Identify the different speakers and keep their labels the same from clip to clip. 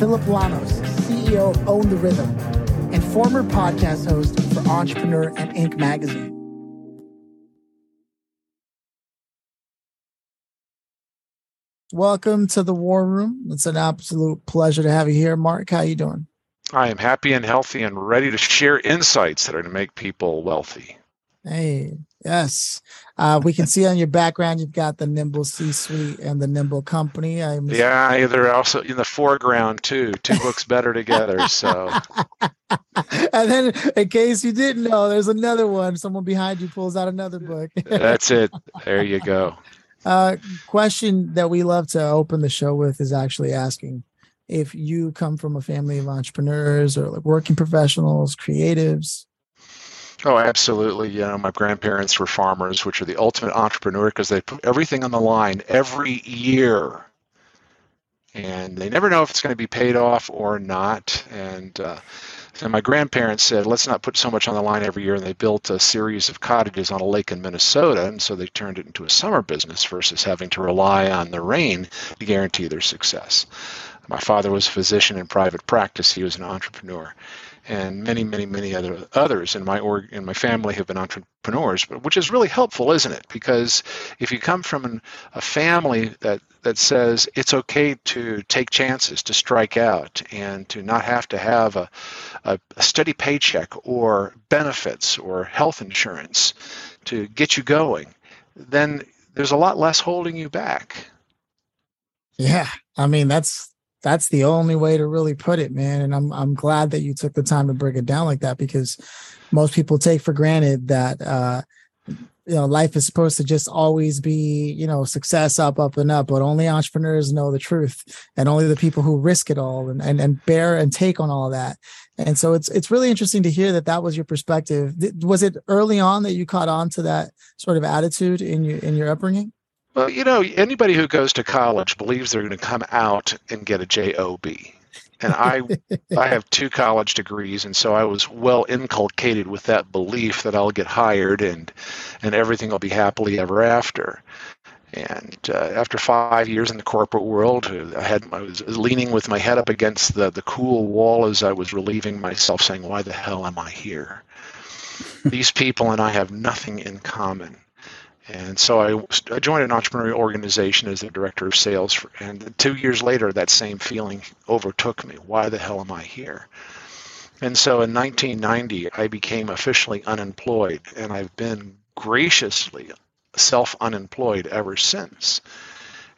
Speaker 1: Phillip Lanos, CEO of Own the Rhythm, and former podcast host for Entrepreneur and Inc. magazine. Welcome to the War Room. It's an absolute pleasure to have you here, Mark. How are you doing?
Speaker 2: I am happy and healthy and ready to share insights that are going to make people wealthy.
Speaker 1: Hey, yes. Uh, we can see on your background you've got the Nimble C Suite and the Nimble Company.
Speaker 2: I'm yeah, they're also in the foreground too. Two books better together. So,
Speaker 1: and then in case you didn't know, there's another one. Someone behind you pulls out another book.
Speaker 2: That's it. There you go.
Speaker 1: Uh, question that we love to open the show with is actually asking if you come from a family of entrepreneurs or like working professionals, creatives,
Speaker 2: Oh, absolutely. You know, my grandparents were farmers, which are the ultimate entrepreneur because they put everything on the line every year. And they never know if it's going to be paid off or not. And uh, so my grandparents said, let's not put so much on the line every year. And they built a series of cottages on a lake in Minnesota. And so they turned it into a summer business versus having to rely on the rain to guarantee their success. My father was a physician in private practice, he was an entrepreneur and many, many, many other others in my org in my family have been entrepreneurs, which is really helpful, isn't it? Because if you come from an, a family that that says it's okay to take chances, to strike out, and to not have to have a, a, a steady paycheck or benefits or health insurance to get you going, then there's a lot less holding you back.
Speaker 1: Yeah, I mean that's that's the only way to really put it, man. And I'm I'm glad that you took the time to break it down like that because most people take for granted that uh you know life is supposed to just always be you know success up up and up but only entrepreneurs know the truth and only the people who risk it all and and, and bear and take on all that. And so it's it's really interesting to hear that that was your perspective. Was it early on that you caught on to that sort of attitude in your in your upbringing
Speaker 2: well, you know, anybody who goes to college believes they're going to come out and get a job. And I I have two college degrees and so I was well inculcated with that belief that I'll get hired and and everything will be happily ever after. And uh, after five years in the corporate world, I had I was leaning with my head up against the, the cool wall as I was relieving myself, saying, "Why the hell am I here? These people and I have nothing in common." And so I, joined an entrepreneurial organization as the director of sales. and two years later, that same feeling overtook me. Why the hell am I here? And so in 1990, I became officially unemployed, and I've been graciously self unemployed ever since.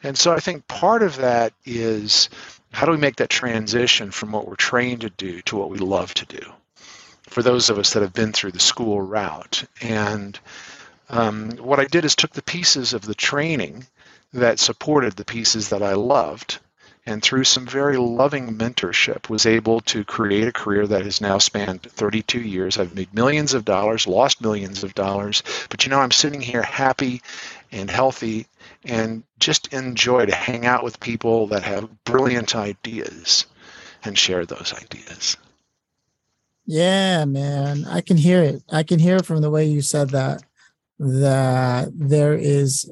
Speaker 2: And so I think part of that is how do we make that transition from what we're trained to do to what we love to do? For those of us that have been through the school route. And um, what I did is took the pieces of the training that supported the pieces that I loved and through some very loving mentorship was able to create a career that has now spanned 32 years. I've made millions of dollars lost millions of dollars but you know i'm sitting here happy and healthy and just enjoy to hang out with people that have brilliant ideas and share those ideas.
Speaker 1: Yeah man. I can hear it. I can hear it from the way you said that that there is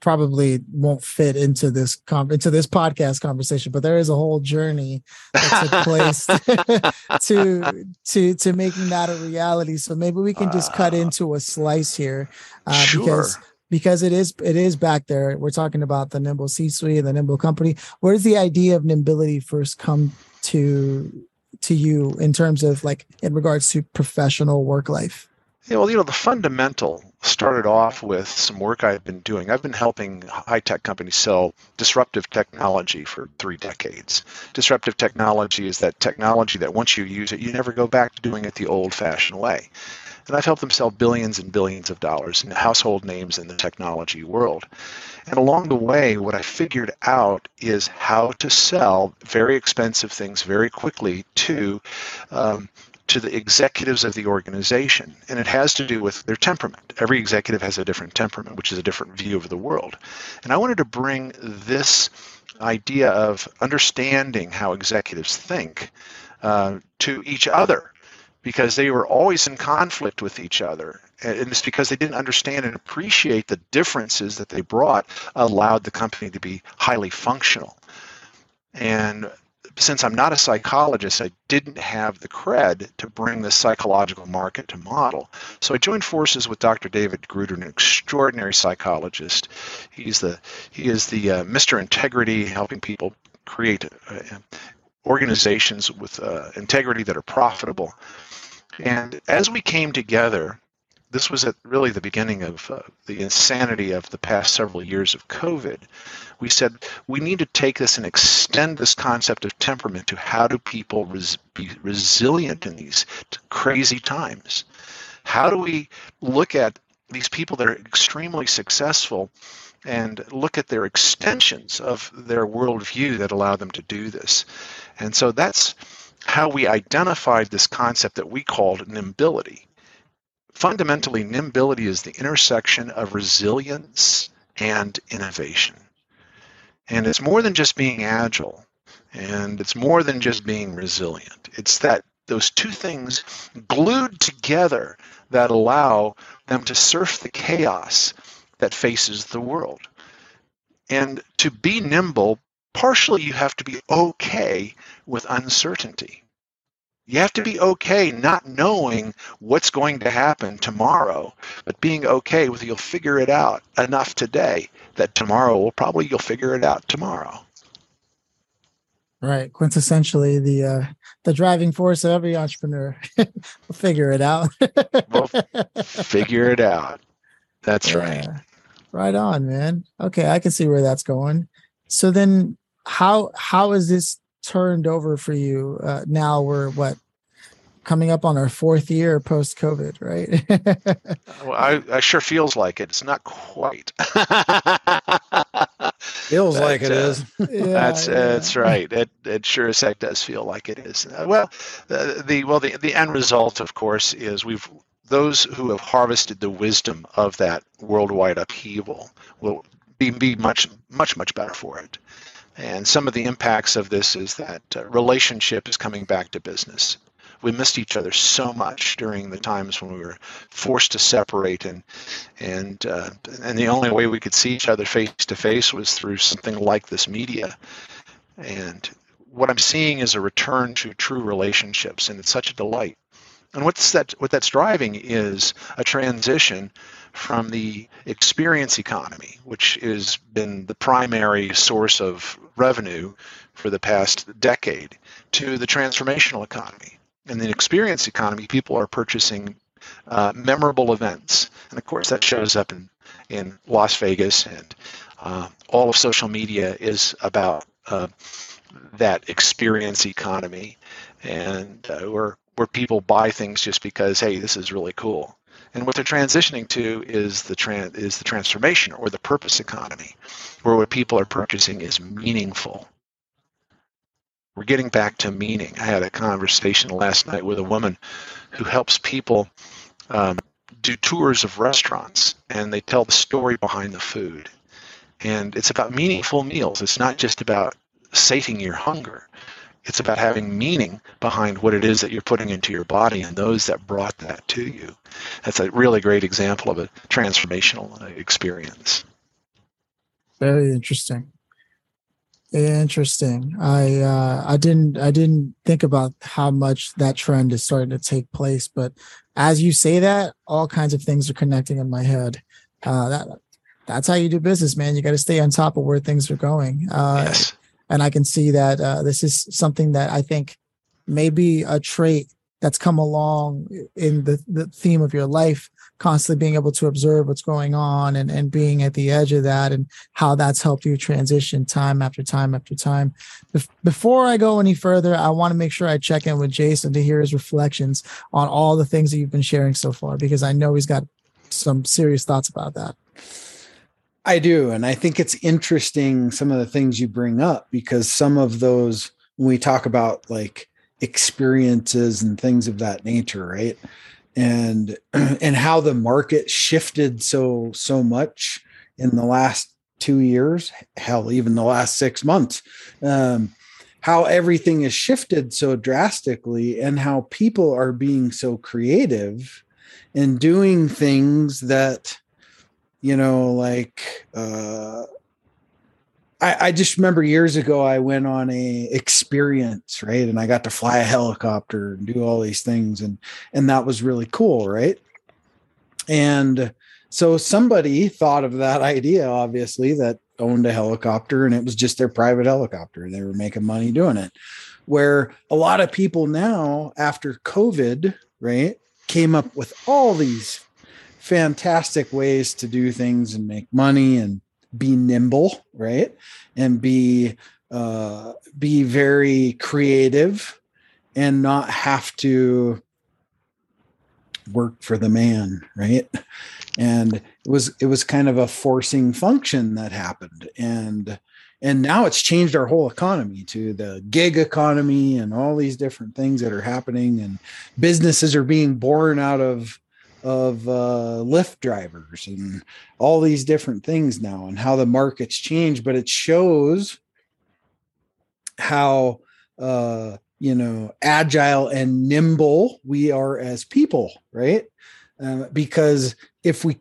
Speaker 1: probably won't fit into this com- into this podcast conversation, but there is a whole journey that took place to to to making that a reality. So maybe we can just cut ah. into a slice here,
Speaker 2: uh, sure.
Speaker 1: because because it is it is back there. We're talking about the Nimble C suite, and the Nimble company. Where does the idea of nimbility first come to to you in terms of like in regards to professional work life?
Speaker 2: Yeah, well, you know, the fundamental started off with some work I've been doing. I've been helping high tech companies sell disruptive technology for three decades. Disruptive technology is that technology that once you use it, you never go back to doing it the old fashioned way. and I've helped them sell billions and billions of dollars in household names in the technology world. And along the way, what I figured out is how to sell very expensive things very quickly to um, to the executives of the organization. And it has to do with their temperament. Every executive has a different temperament, which is a different view of the world. And I wanted to bring this idea of understanding how executives think uh, to each other because they were always in conflict with each other. And it's because they didn't understand and appreciate the differences that they brought allowed the company to be highly functional. And since I'm not a psychologist, I didn't have the cred to bring the psychological market to model. So I joined forces with Dr. David Gruder, an extraordinary psychologist. He's the he is the uh, Mr. Integrity, helping people create uh, organizations with uh, integrity that are profitable. And as we came together, this was at really the beginning of uh, the insanity of the past several years of COVID. We said we need to take this and extend this concept of temperament to how do people res- be resilient in these crazy times? How do we look at these people that are extremely successful and look at their extensions of their worldview that allow them to do this? And so that's how we identified this concept that we called nimbility fundamentally, nimbility is the intersection of resilience and innovation. And it's more than just being agile, and it's more than just being resilient. It's that those two things glued together that allow them to surf the chaos that faces the world. And to be nimble, partially you have to be okay with uncertainty. You have to be okay not knowing what's going to happen tomorrow, but being okay with you'll figure it out enough today that tomorrow will probably you'll figure it out tomorrow.
Speaker 1: Right. Quintessentially the uh the driving force of every entrepreneur. we'll figure it out.
Speaker 2: we'll figure it out. That's yeah. right.
Speaker 1: Right on, man. Okay, I can see where that's going. So then how how is this turned over for you uh, now we're what coming up on our fourth year post covid right?
Speaker 2: Well I, I sure feels like it. It's not quite.
Speaker 3: Feels but, like it uh, is.
Speaker 2: yeah, that's yeah. that's right. It, it sure as heck does feel like it is. Uh, well the, the well the, the end result of course is we've those who have harvested the wisdom of that worldwide upheaval will be, be much much much better for it and some of the impacts of this is that uh, relationship is coming back to business. We missed each other so much during the times when we were forced to separate, and and uh, and the only way we could see each other face to face was through something like this media. And what I'm seeing is a return to true relationships, and it's such a delight. And what's that? What that's driving is a transition from the experience economy, which has been the primary source of revenue for the past decade, to the transformational economy. In the experience economy, people are purchasing uh, memorable events, and of course that shows up in in Las Vegas, and uh, all of social media is about uh, that experience economy, and uh, where where people buy things just because hey, this is really cool. And what they're transitioning to is the tran- is the transformation or the purpose economy, where what people are purchasing is meaningful. We're getting back to meaning. I had a conversation last night with a woman who helps people um, do tours of restaurants, and they tell the story behind the food. And it's about meaningful meals. It's not just about sating your hunger. It's about having meaning behind what it is that you're putting into your body and those that brought that to you. That's a really great example of a transformational experience.
Speaker 1: Very interesting. Interesting. I uh, I didn't I didn't think about how much that trend is starting to take place, but as you say that, all kinds of things are connecting in my head. Uh, that that's how you do business, man. You got to stay on top of where things are going. Uh, yes and I can see that uh, this is something that I think may be a trait that's come along in the, the theme of your life constantly being able to observe what's going on and, and being at the edge of that and how that's helped you transition time after time after time. Bef- before I go any further, I want to make sure I check in with Jason to hear his reflections on all the things that you've been sharing so far, because I know he's got some serious thoughts about that.
Speaker 3: I do. And I think it's interesting some of the things you bring up because some of those, when we talk about like experiences and things of that nature, right? And and how the market shifted so so much in the last two years, hell, even the last six months. Um, how everything has shifted so drastically and how people are being so creative and doing things that you know like uh I, I just remember years ago I went on a experience, right? And I got to fly a helicopter and do all these things and and that was really cool, right? And so somebody thought of that idea, obviously, that owned a helicopter and it was just their private helicopter. They were making money doing it. Where a lot of people now, after COVID, right, came up with all these fantastic ways to do things and make money and be nimble, right? And be uh, be very creative and not have to work for the man, right? And it was it was kind of a forcing function that happened, and and now it's changed our whole economy to the gig economy and all these different things that are happening, and businesses are being born out of of uh, Lyft drivers and all these different things now and how the market's change. but it shows how uh, you know agile and nimble we are as people, right? Uh, because if we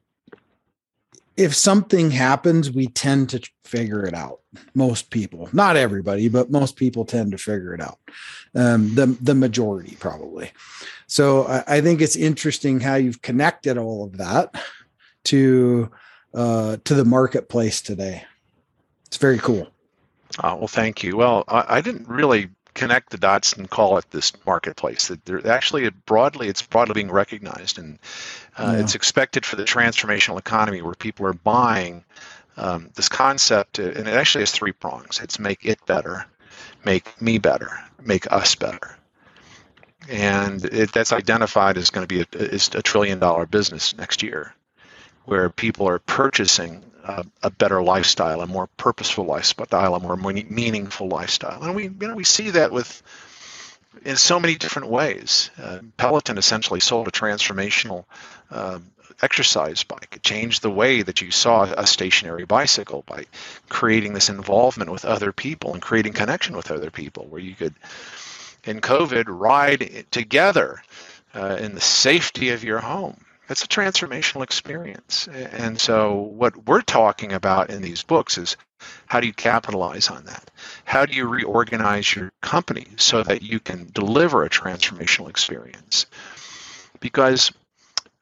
Speaker 3: if something happens, we tend to figure it out. Most people, not everybody, but most people tend to figure it out. Um, the the majority probably. So I, I, think it's interesting how you've connected all of that to uh, to the marketplace today. It's very cool.
Speaker 2: Uh, well, thank you. Well, I, I, didn't really connect the dots and call it this marketplace. That there actually broadly, it's broadly being recognized, and uh, yeah. it's expected for the transformational economy where people are buying um, this concept, uh, and it actually has three prongs. It's make it better, make me better, make us better and it, that's identified as going to be a, a trillion dollar business next year, where people are purchasing a, a, better lifestyle, a more purposeful lifestyle, a more meaningful lifestyle, and we you know we see that with in so many different ways. Uh, Peloton essentially sold a transformational. Uh, exercise bike. It changed the way that you saw a stationary bicycle by creating this involvement with other people and creating connection with other people where you could in COVID ride together uh, in the safety of your home. It's a transformational experience. And so, what we're talking about in these books is how do you capitalize on that? How do you reorganize your company so that you can deliver a transformational experience? Because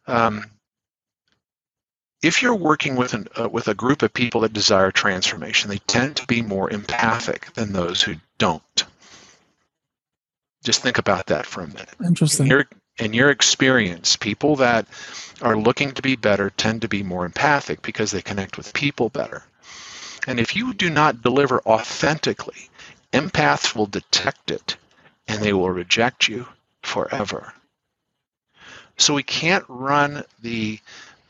Speaker 2: um, if you're working with, an, uh, with a group of people that desire transformation, they tend to be more empathic than those who don't. Just think about that for a minute.
Speaker 1: Interesting.
Speaker 2: In your, in your experience, people that are looking to be better tend to be more empathic because they connect with people better. And if you do not deliver authentically, empaths will detect it and they will reject you forever. So we can't run the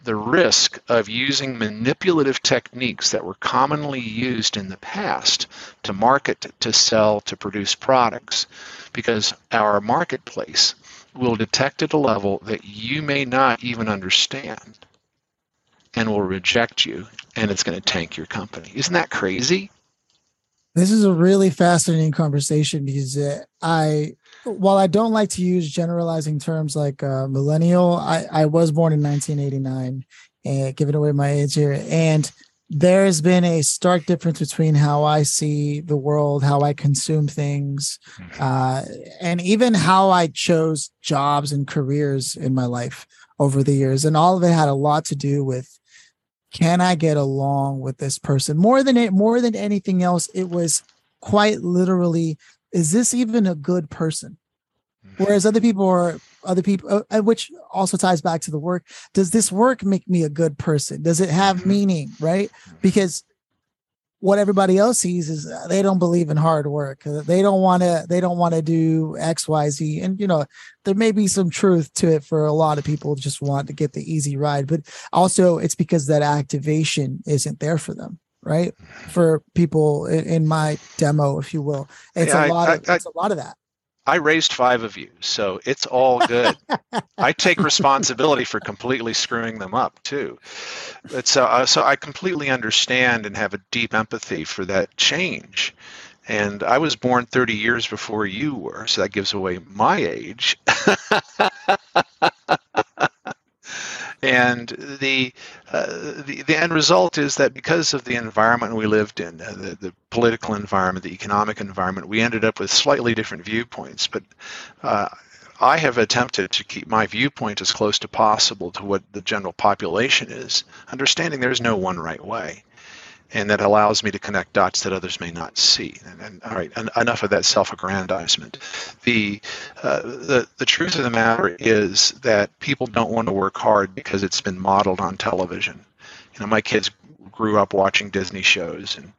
Speaker 2: the risk of using manipulative techniques that were commonly used in the past to market, to sell, to produce products because our marketplace will detect at a level that you may not even understand and will reject you and it's going to tank your company. Isn't that crazy?
Speaker 1: This is a really fascinating conversation because uh, I, while I don't like to use generalizing terms like uh, millennial, I, I was born in 1989 and giving away my age here. And there's been a stark difference between how I see the world, how I consume things, mm-hmm. uh, and even how I chose jobs and careers in my life over the years. And all of it had a lot to do with can I get along with this person? More than it, more than anything else, it was quite literally, is this even a good person? Whereas other people are other people, uh, which also ties back to the work. Does this work make me a good person? Does it have
Speaker 2: Mm-hmm.
Speaker 1: meaning? Right? Because what everybody else sees is uh, they don't believe in hard work. Uh, They don't want to. They don't want to do X, Y, Z. And you know, there may be some truth to it for a lot of people. Just want to get the easy ride, but also it's because that activation isn't there for them. Right? For people in, in my demo, if you will, it's
Speaker 2: Yeah,
Speaker 1: a
Speaker 2: I-
Speaker 1: lot of
Speaker 2: I-
Speaker 1: it's a lot of that.
Speaker 2: I raised five of you, so it's all good. I take responsibility for completely screwing them up too. But so, uh, so I completely understand and have a deep empathy for that change. And I was born 30 years before you were, so that gives away my age. and the, uh, the the end result is that because of the environment we lived in, uh, the, the political environment, the economic environment, we ended up with slightly different viewpoints. But uh, I have attempted to keep my viewpoint as close to possible to what the general population is, understanding there's no one right way. And that allows me to connect dots that others may not see. And, and all right, en- enough of that self-aggrandizement. The, uh, the the truth of the matter is that people don't want to work hard because it's been modeled on television. You know, my kids grew up watching Disney shows, and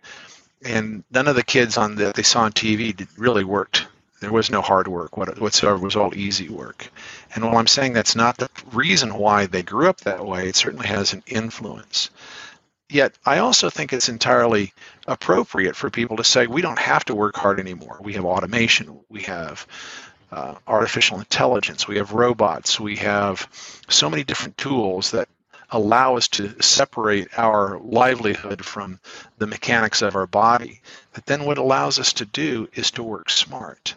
Speaker 2: and none of the kids on that they saw on TV did, really worked. There was no hard work whatsoever. It was all easy work. And while I'm saying that's not the reason why they grew up that way, it certainly has an influence. Yet I also think it's entirely appropriate for people to say we don't have to work hard anymore. We have automation. We have uh, artificial intelligence. We have robots. We have so many different tools that allow us to separate our livelihood from the mechanics of our body. But then what allows us to do is to work smart.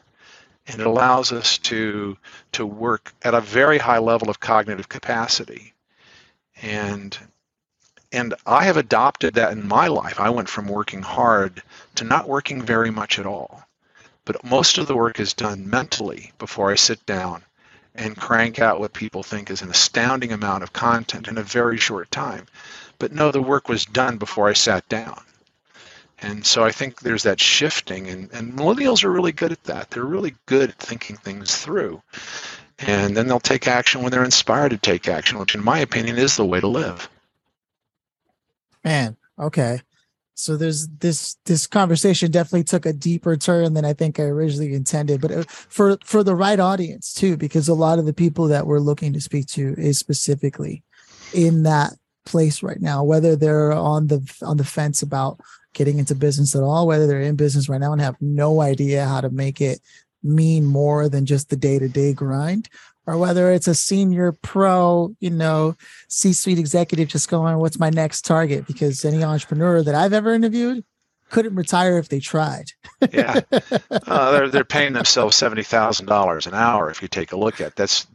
Speaker 2: And it allows us to to work at a very high level of cognitive capacity. And and I have adopted that in my life. I went from working hard to not working very much at all. But most of the work is done mentally before I sit down and crank out what people think is an astounding amount of content in a very short time. But no, the work was done before I sat down. And so I think there's that shifting, and, and millennials are really good at that. They're really good at thinking things through. And then they'll take action when they're inspired to take action, which, in my opinion, is the way to live.
Speaker 1: Man, okay. So there's this this conversation definitely took a deeper turn than I think I originally intended, but uh, for for the right audience too, because a lot of the people that we're looking to speak to is specifically in that place right now, whether they're on the on the fence about getting into business at all, whether they're in business right now and have no idea how to make it mean more than just the day to day grind, or whether it's a senior pro, you know, C suite executive just going, What's my next target? Because any entrepreneur that I've ever interviewed couldn't retire if they tried.
Speaker 2: Yeah, uh, they're they're paying themselves seventy thousand dollars an hour. If you take a look at that's,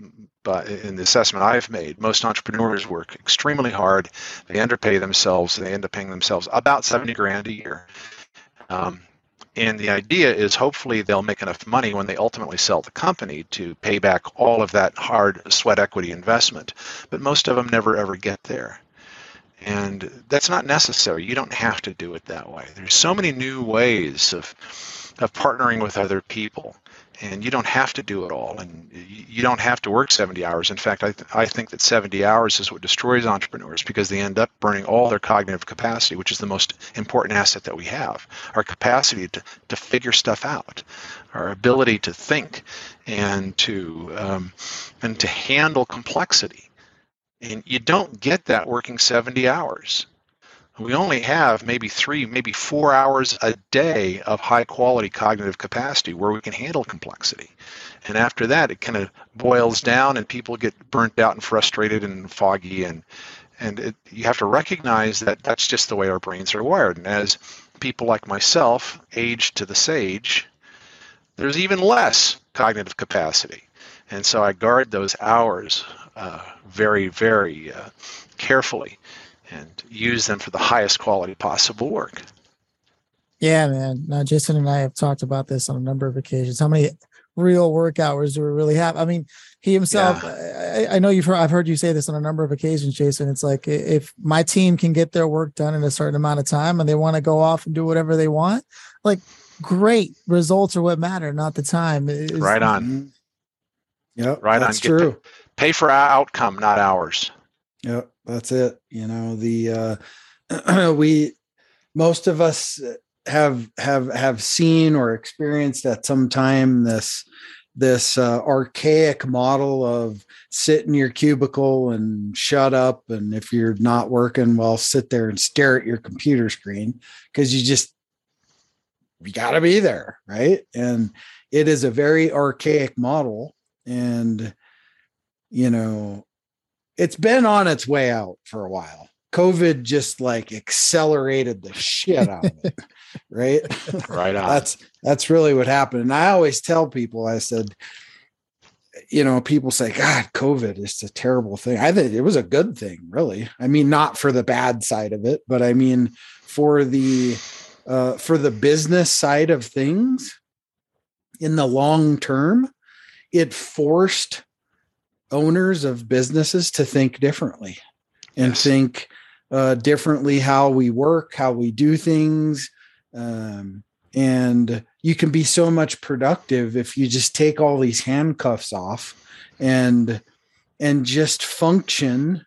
Speaker 2: but in the assessment I've made, most entrepreneurs work extremely hard. They underpay themselves. They end up paying themselves about seventy grand a year. Um, and the idea is hopefully they'll make enough money when they ultimately sell the company to pay back all of that hard sweat equity investment. But most of them never ever get there. And that's not necessary. You don't have to do it that way. There's so many new ways of of partnering with other people, and you don't have to do it all. And you don't have to work 70 hours. In fact, I, th- I think that 70 hours is what destroys entrepreneurs because they end up burning all their cognitive capacity, which is the most important asset that we have our capacity to, to figure stuff out, our ability to think and to, um, and to handle complexity. And you don't get that working 70 hours. We only have maybe three, maybe four hours a day of high quality cognitive capacity where we can handle complexity. And after that, it kind of boils down and people get burnt out and frustrated and foggy. And, and it, you have to recognize that that's just the way our brains are wired. And as people like myself age to the sage, there's even less cognitive capacity. And so I guard those hours uh, very, very uh, carefully and use them for the highest quality possible work.
Speaker 1: Yeah, man. Now, Jason and I have talked about this on a number of occasions. How many real work hours do we really have? I mean, he himself. I, I know you've heard. I've heard you say this on a number of occasions, Jason. It's like if my team can get their work done in a certain amount of time, and they want to go off and do whatever they want, like great results are what matter, not the time. It's-
Speaker 2: Right on. Mm-hmm.
Speaker 3: Yeah,
Speaker 2: Right
Speaker 3: that's
Speaker 2: on. Get
Speaker 3: true.
Speaker 2: Pay for our outcome, not ours.
Speaker 3: Yep, that's it. You know, the uh we most of us have have have seen or experienced at some time this this uh, archaic model of sit in your cubicle and shut up and if you're not working well sit there and stare at your computer screen because you just you got to be there right and it is a very archaic model and you know it's been on its way out for a while. COVID just like accelerated the shit out of it. right.
Speaker 2: Right on.
Speaker 3: that's that's really what happened. And I always tell people, I said, you know, people say, God, COVID is a terrible thing. I think it was a good thing, really. I mean, not for the bad side of it, but I mean for the uh for the business side of things in the long term, it forced owners of businesses to think differently and
Speaker 2: Yes.
Speaker 3: think uh, differently how we work, how we do things. Um, and you can be so much productive if you just take all these handcuffs off and and just function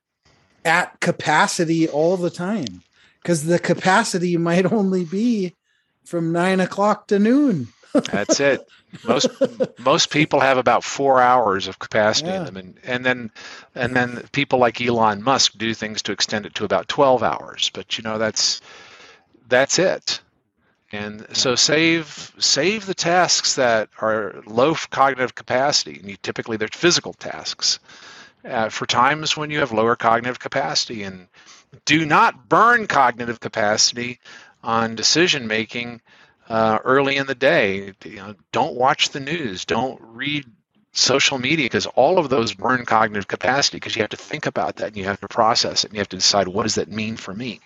Speaker 3: at capacity all the time because the capacity might only be from nine o'clock to noon
Speaker 2: That's it. Most most people have about four hours of capacity
Speaker 3: Yeah.
Speaker 2: in them, and and then and then people like Elon Musk do things to extend it to about twelve hours. But you know that's that's it. And so save save the tasks that are low cognitive capacity, and you, typically they're physical tasks, uh, for times when you have lower cognitive capacity, and do not burn cognitive capacity on decision making uh, early in the day. You know, don't watch the news. Don't read social media because all of those burn cognitive capacity because you have to think about that and you have to process it and you have to decide what does that mean for me.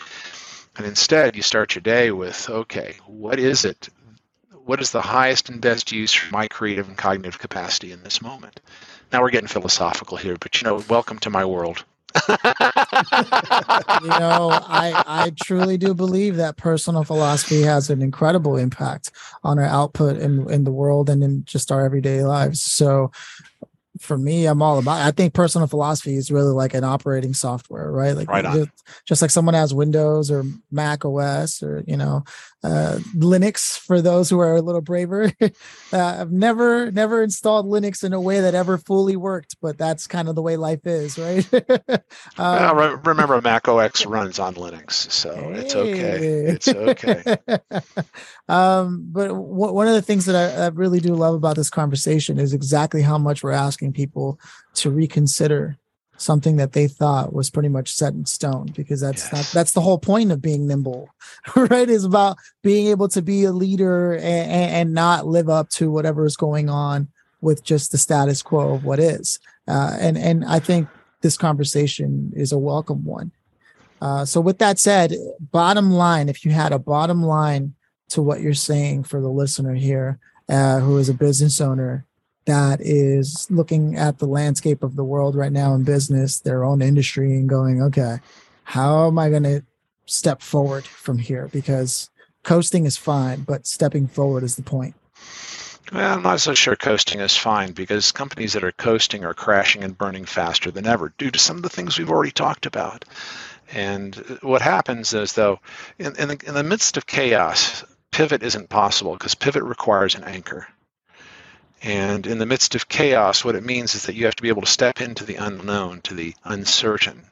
Speaker 2: And instead, you start your day with, okay, what is it? What is the highest and best use for my creative and cognitive capacity in this moment? Now we're getting philosophical here, but you know, welcome to my world.
Speaker 1: You know, I I truly do believe that personal philosophy has an incredible impact on our output in in the world and in just our everyday lives. So for me, I'm all about. I think personal philosophy is really like an operating software, right? Like
Speaker 2: Right
Speaker 1: just, just like someone has Windows or Mac OS or you know uh, Linux. For those who are a little braver, uh, I've never never installed Linux in a way that ever fully worked, but that's kind of the way life is, right? Um,
Speaker 2: re- remember, Mac OS runs on Linux, so it's okay. It's okay.
Speaker 1: um, but w- one of the things that I, I really do love about this conversation is exactly how much we're asking people to reconsider something that they thought was pretty much set in stone because that's not
Speaker 2: Yes.
Speaker 1: that's the whole point of being nimble right? Is about being able to be a leader and, and not live up to whatever is going on with just the status quo of what is. Uh, and and i think this conversation is a welcome one. Uh, so with that said, bottom line, if you had a bottom line to what you're saying for the listener here, uh, who is a business owner that is looking at the landscape of the world right now in business, their own industry, and going, okay, how am I going to step forward from here? Because coasting is fine, but stepping forward is the point.
Speaker 2: Well, I'm not so sure coasting is fine because companies that are coasting are crashing and burning faster than ever due to some of the things we've already talked about. And what happens is, though, in, in, the, in the midst of chaos, pivot isn't possible because pivot requires an anchor. And in the midst of chaos, what it means is that you have to be able to step into the unknown, to the uncertain,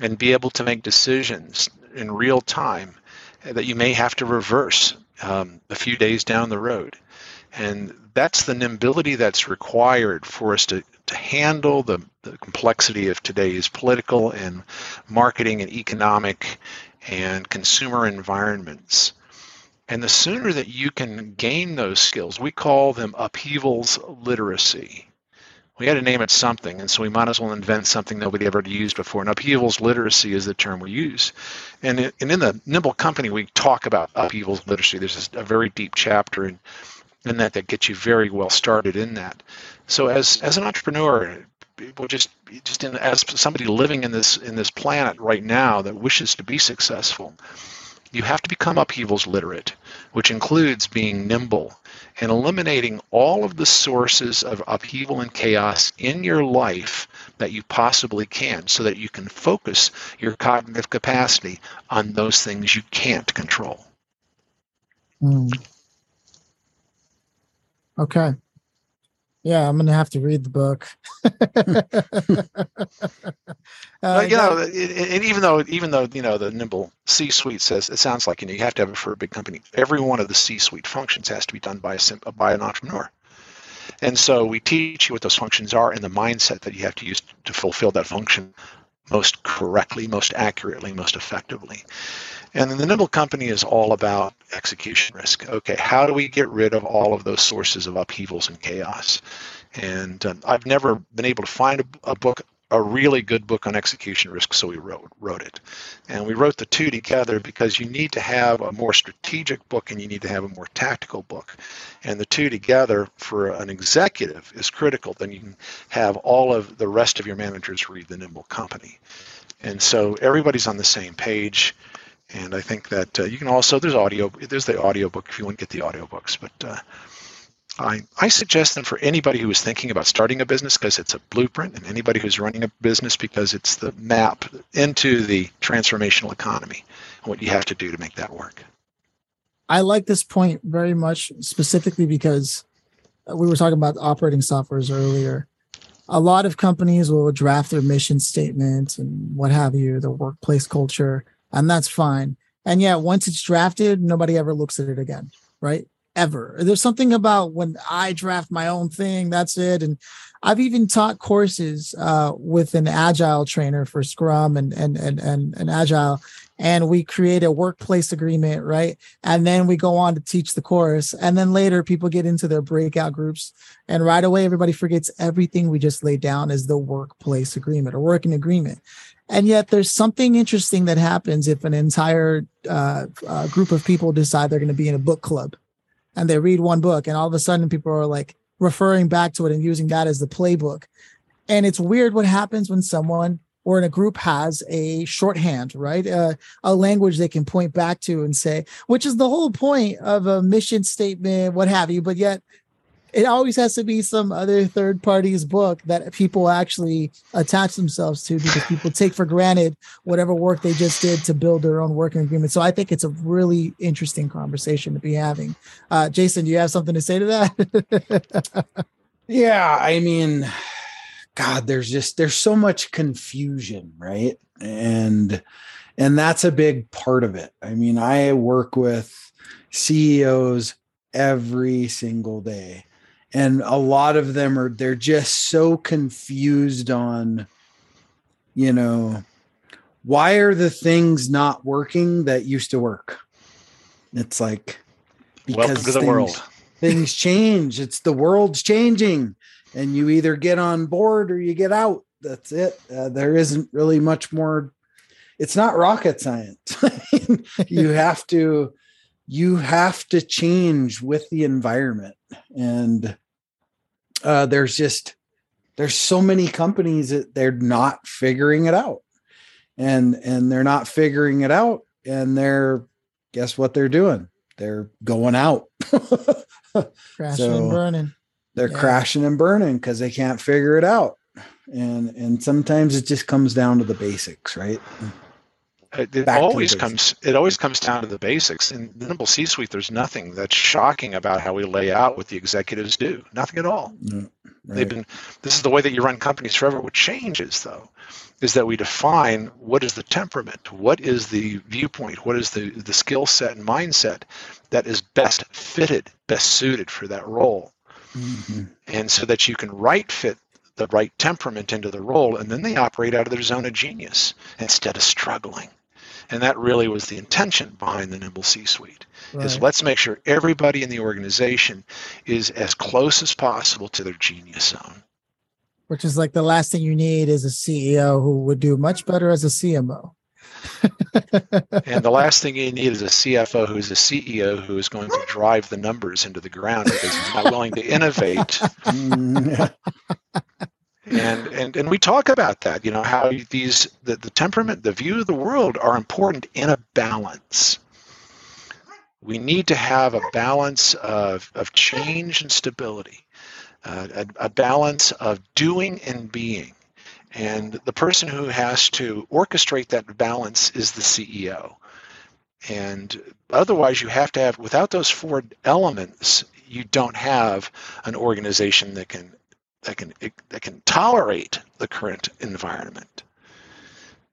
Speaker 2: and be able to make decisions in real time that you may have to reverse um, a few days down the road. And that's the nimbility that's required for us to, to handle the, the complexity of today's political and marketing and economic and consumer environments. And the sooner that you can gain those skills, we call them upheavals literacy. We had to name it something, and so we might as well invent something nobody ever used before. And upheavals literacy is the term we use. And in, and in the Nimble Company, we talk about upheavals literacy. There's a very deep chapter in, in that that gets you very well started in that. So as as an entrepreneur, just just in, as somebody living in this in this planet right now that wishes to be successful, you have to become upheavals literate, which includes being nimble and eliminating all of the sources of upheaval and chaos in your life that you possibly can so that you can focus your cognitive capacity on those things you can't control.
Speaker 1: Mm. Okay. Yeah, I'm gonna have to read the book.
Speaker 2: uh, you know, and even though even though you know the nimble C-suite says it sounds like you know you have to have it for a big company. Every one of the C-suite functions has to be done by a by an entrepreneur. And so we teach you what those functions are and the mindset that you have to use to fulfill that function most correctly, most accurately, most effectively. And then the Nimble Company is all about execution risk. Okay, how do we get rid of all of those sources of upheavals and chaos? And uh, I've never been able to find a, a book a really good book on execution risk, so we wrote wrote it. And we wrote the two together because you need to have a more strategic book and you need to have a more tactical book. And the two together for an executive is critical. Then you can have all of the rest of your managers read the Nimble Company. And so everybody's on the same page. And I think that uh, you can also there's audio there's the audio book if you want to get the audiobooks, but uh, I, I suggest them for anybody who is thinking about starting a business because it's a blueprint, and anybody who's running a business because it's the map into the transformational economy and what you have to do to make that work.
Speaker 1: I like this point very much, specifically because we were talking about operating softwares earlier. A lot of companies will draft their mission statement and what have you, their workplace culture, and that's fine. And yet, once it's drafted, nobody ever looks at it again, right? Ever. There's something about when I draft my own thing, that's it. And I've even taught courses uh, with an agile trainer for Scrum and and and and, and Agile, and we create a workplace agreement, right? And then we go on to teach the course, and then later people get into their breakout groups, and right away everybody forgets everything we just laid down as the workplace agreement or working agreement. And yet, there's something interesting that happens if an entire uh, uh, group of people decide they're going to be in a book club and they read one book and all of a sudden people are like referring back to it and using that as the playbook. And it's weird what happens when someone or in a group has a shorthand, right? Uh, a language they can point back to and say, which is the whole point of a mission statement, what have you. But yet it always has to be some other third party's book that people actually attach themselves to because people take for granted whatever work they just did to build their own working agreement. So I think it's a really interesting conversation to be having. Uh, Jason, do you have something to say to that?
Speaker 3: yeah, I mean, God, there's just there's so much confusion, right? And and that's a big part of it. I mean, I work with CEOs every single day and a lot of them are they're just so confused on you know why are the things not working that used to work? It's like
Speaker 2: because Welcome to the
Speaker 3: things,
Speaker 2: world.
Speaker 3: things change. It's the world's changing. And you either get on board or you get out. That's it. Uh, there isn't really much more. It's not rocket science. You have to you have to change with the environment. And uh, there's just there's so many companies that they're not figuring it out. And and they're not figuring it out and they're guess what they're doing? They're going out.
Speaker 1: Crashing so and burning.
Speaker 3: they're yeah. crashing and burning because they can't figure it out. And and sometimes it just comes down to the basics right
Speaker 2: it, always comes it always comes down to the basics. In the nimble c suite there's nothing that's shocking about how we lay out what the executives do. Nothing at all. Right. they've been this is the way that you run companies forever. What changes though is that we define what is the temperament what is the viewpoint what is the the skill set and mindset that is best fitted best suited for that role. Mm-hmm. and so that you can right fit the right temperament into the role and then they operate out of their zone of genius instead of struggling and that really was the intention behind the Nimble C suite. Right. Is let's make sure everybody in the organization is as close as possible to their genius zone.
Speaker 1: Which is like the last thing you need is a CEO who would do much better as a CMO.
Speaker 2: and the last thing you need is a CFO who's a CEO who is going to drive the numbers into the ground because he's not willing to innovate. and and and we talk about that you know how these the, the temperament the view of the world are important in a balance We need to have a balance of, of change and stability, uh, a, a balance of doing and being. And the person who has to orchestrate that balance is the CEO. And otherwise, you have to have, without those four elements, you don't have an organization that can that can that can tolerate the current environment.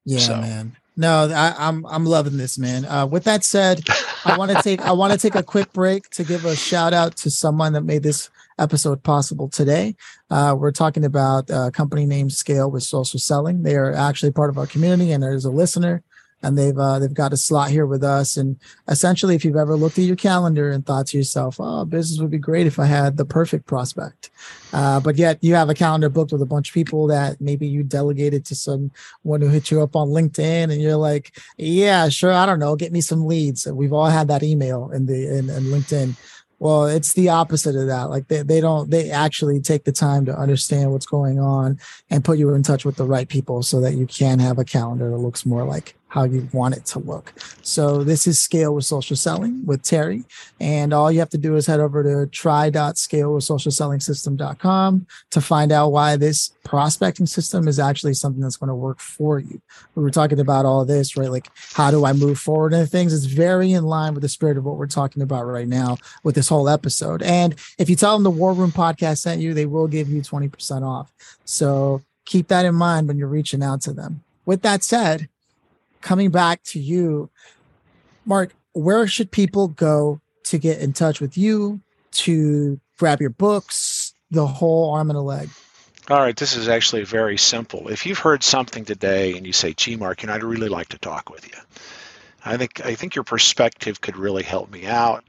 Speaker 1: Yeah, so. man. No, I, am I'm, I'm loving this, man. Uh, with that said, I want to take I want to take a quick break to give a shout out to someone that made this episode possible today. Uh, we're talking about a company named Scale with Social Selling. They are actually part of our community, and there's a listener and they've uh, they've got a slot here with us. And essentially, if you've ever looked at your calendar and thought to yourself, "Oh, business would be great if I had the perfect prospect," uh, but yet you have a calendar booked with a bunch of people that maybe you delegated to someone who hit you up on LinkedIn, and you're like, "Yeah, sure, I don't know, get me some leads." We've all had that email in the in, in LinkedIn. Well, it's the opposite of that. Like they, they don't, they actually take the time to understand what's going on and put you in touch with the right people so that you can have a calendar that looks more like how you want it to look. So this is Scale with Social Selling with Terry. And all you have to do is head over to try.scalewithsocialsellingsystem.com to find out why this prospecting system is actually something that's going to work for you. We were talking about all this, right? Like how do I move forward and things? It's very in line with the spirit of what we're talking about right now with this whole episode. And if you tell them the War Room podcast sent you, they will give you 20% off. So keep that in mind when you're reaching out to them. With that said, coming back to you, Mark, where should people go to get in touch with you, to grab your books, the whole arm and a leg?
Speaker 2: All right, this is actually very simple. If you've heard something today and you say, "Gee, Mark, you know, I'd really like to talk with you," I think I think your perspective could really help me out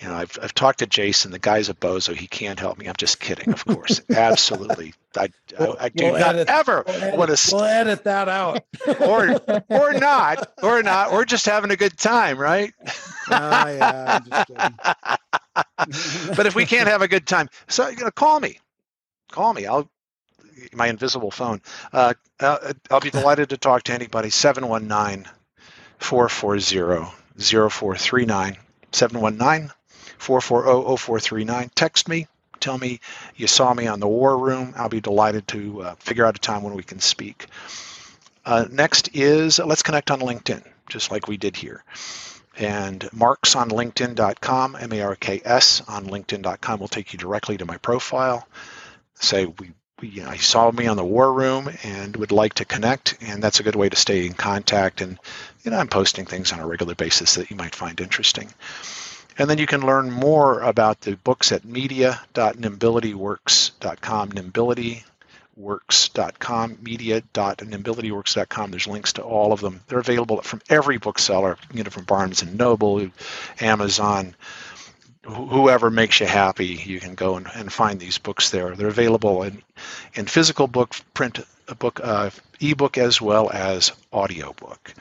Speaker 2: you know, I've, I've talked to Jason. The guy's a bozo. He can't help me. I'm just kidding, of course. Absolutely. I, I, I do we'll not edit, ever
Speaker 3: we'll
Speaker 2: want
Speaker 3: to. We'll edit that out.
Speaker 2: or, or not, or not. We're just having a good time, right?
Speaker 3: Oh, yeah. I'm just
Speaker 2: kidding. but if we can't have a good time, so you know, call me. Call me. I'll my invisible phone. Uh, uh I'll be delighted to talk to anybody. 719 440 0439. 719 440-0439. Text me. Tell me you saw me on the War Room. I'll be delighted to uh, figure out a time when we can speak. Uh, next is let's connect on LinkedIn, just like we did here. And Marks on LinkedIn.com, M-A-R-K-S on LinkedIn.com will take you directly to my profile. Say we, we you know, saw me on the War Room and would like to connect, and that's a good way to stay in contact. And you know, I'm posting things on a regular basis that you might find interesting. And then you can learn more about the books at media.nimbilityworks.com, nimbilityworks.com, media.nimbilityworks.com. There's links to all of them. They're available from every bookseller, you know, from Barnes and Noble, Amazon, whoever makes you happy, you can go and, and find these books there. They're available in, in physical book, print book, uh, ebook, as well as audiobook.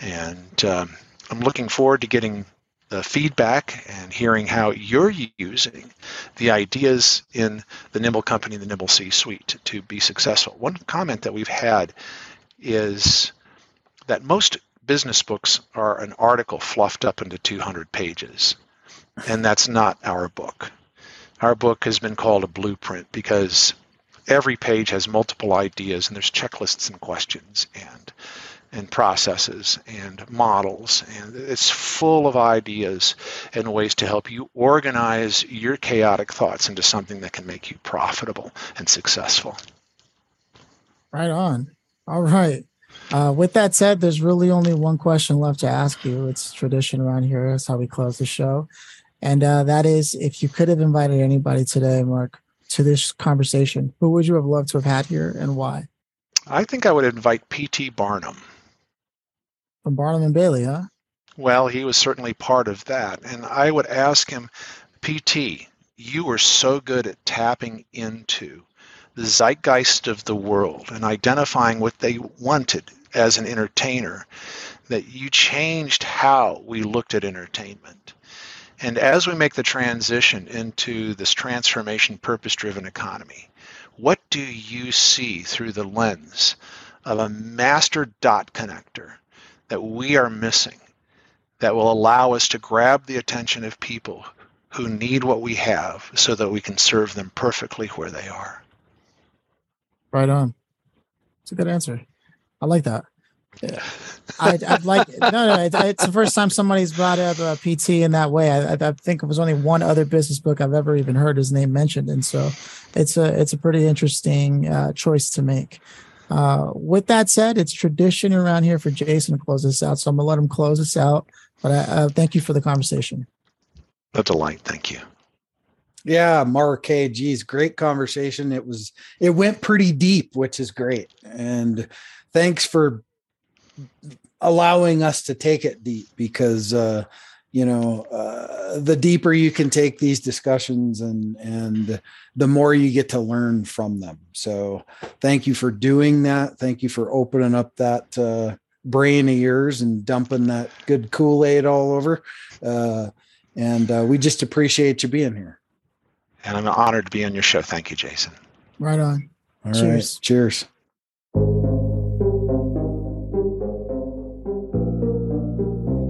Speaker 2: And um, I'm looking forward to getting the feedback and hearing how you're using the ideas in the Nimble Company, the Nimble C suite to be successful. One comment that we've had is that most business books are an article fluffed up into 200 pages, and that's not our book. Our book has been called a blueprint because every page has multiple ideas and there's checklists and questions and and processes and models. And it's full of ideas and ways to help you organize your chaotic thoughts into something that can make you profitable and successful.
Speaker 1: Right on. All right. Uh, with that said there's really only one question left to ask you. It's tradition around here. That's how we close the show. And uh, that is if you could have invited anybody today mark to this conversation who would you have loved to have had here and why?
Speaker 2: I think I would invite P.T. Barnum
Speaker 1: from Barnum and Bailey, huh?
Speaker 2: Well, he was certainly part of that. And I would ask him, PT, you were so good at tapping into the zeitgeist of the world and identifying what they wanted as an entertainer that you changed how we looked at entertainment. And as we make the transition into this transformation purpose driven economy, what do you see through the lens of a master dot connector that we are missing that will allow us to grab the attention of people who need what we have so that we can serve them perfectly where they are.
Speaker 1: Right on. It's a good answer. I like that. I, I'd like no, no. It's, it's, the first time somebody's brought up a PT in that way. I, I, think it was only one other business book I've ever even heard his name mentioned, and so it's a it's a pretty interesting uh, choice to make. Uh, with that said, it's tradition around here for Jason to close this out, so I'm gonna let him close this out. But I, uh, thank you for the conversation.
Speaker 2: A delight. Thank you.
Speaker 3: Yeah, Mark. Hey, geez, great conversation. It was it went pretty deep, which is great. And thanks for allowing us to take it deep because uh, you know uh, the deeper you can take these discussions and and the more you get to learn from them. So thank you for doing that. Thank you for opening up that uh, brain of yours and dumping that good kool-aid all over. Uh, and uh, we just appreciate you being here.
Speaker 2: And i'm honored to be on your show. Thank you jason.
Speaker 1: Right on.
Speaker 3: All cheers. Right. cheers